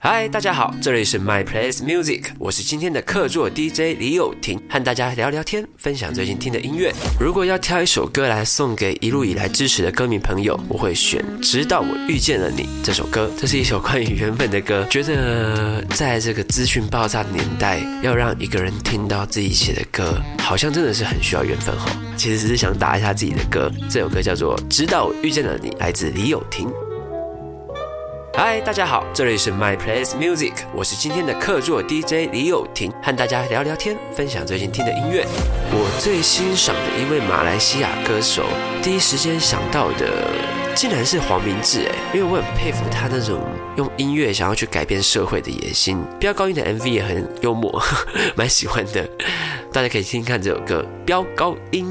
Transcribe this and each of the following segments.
嗨，大家好，这里是 My Place Music，我是今天的客座 DJ 李友廷，和大家聊聊天，分享最近听的音乐。如果要挑一首歌来送给一路以来支持的歌迷朋友，我会选《直到我遇见了你》这首歌。这是一首关于缘分的歌。觉得在这个资讯爆炸的年代，要让一个人听到自己写的歌，好像真的是很需要缘分哈。其实只是想打一下自己的歌。这首歌叫做《直到我遇见了你》，来自李友廷。嗨，大家好，这里是 My Place Music，我是今天的客座 DJ 李友廷，和大家聊聊天，分享最近听的音乐。我最欣赏的一位马来西亚歌手，第一时间想到的竟然是黄明志哎，因为我很佩服他那种用音乐想要去改变社会的野心。飙高音的 MV 也很幽默，蛮喜欢的，大家可以听听看这首歌《飙高音》。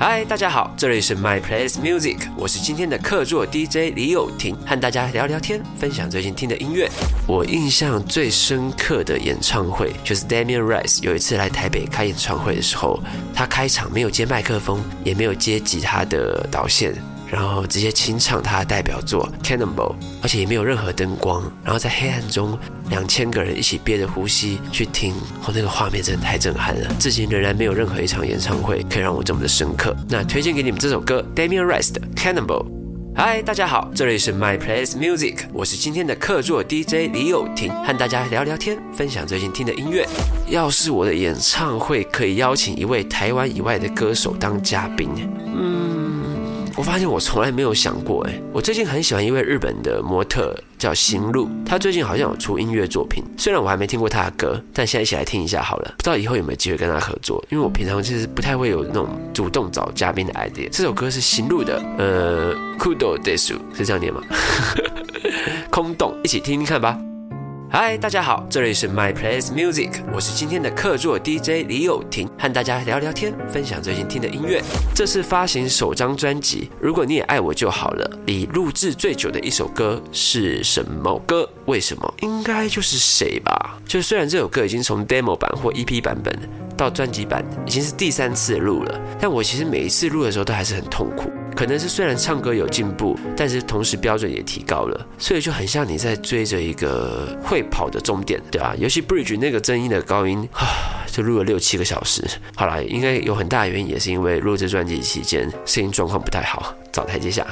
嗨，大家好，这里是 My Place Music，我是今天的客座 DJ 李友廷，和大家聊聊天，分享最近听的音乐。我印象最深刻的演唱会就是 Damian Rice 有一次来台北开演唱会的时候，他开场没有接麦克风，也没有接吉他的导线。然后直接清唱他的代表作《Cannonball》，而且也没有任何灯光，然后在黑暗中，两千个人一起憋着呼吸去听，哦，那个画面真的太震撼了，至今仍然没有任何一场演唱会可以让我这么的深刻。那推荐给你们这首歌，Damian Rice 的《Cannonball》。嗨，大家好，这里是 My Place Music，我是今天的客座 DJ 李友廷，和大家聊聊天，分享最近听的音乐。要是我的演唱会可以邀请一位台湾以外的歌手当嘉宾，嗯。我发现我从来没有想过，哎，我最近很喜欢一位日本的模特叫行路，他最近好像有出音乐作品，虽然我还没听过他的歌，但现在一起来听一下好了，不知道以后有没有机会跟他合作，因为我平常其实不太会有那种主动找嘉宾的 idea。这首歌是行路的，呃，Kudo Desu 是这样念吗？空洞，一起听听看吧。嗨，大家好，这里是 My Place Music，我是今天的客座 DJ 李友廷，和大家聊聊天，分享最近听的音乐。这次发行首张专辑，如果你也爱我就好了。你录制最久的一首歌是什么歌？为什么？应该就是谁吧？就虽然这首歌已经从 demo 版或 EP 版本到专辑版已经是第三次录了，但我其实每一次录的时候都还是很痛苦。可能是虽然唱歌有进步，但是同时标准也提高了，所以就很像你在追着一个会跑的终点，对吧？尤其 Bridge 那个真音的高音啊，就录了六七个小时。好了，应该有很大原因，也是因为录这专辑期间声音状况不太好，找台阶下。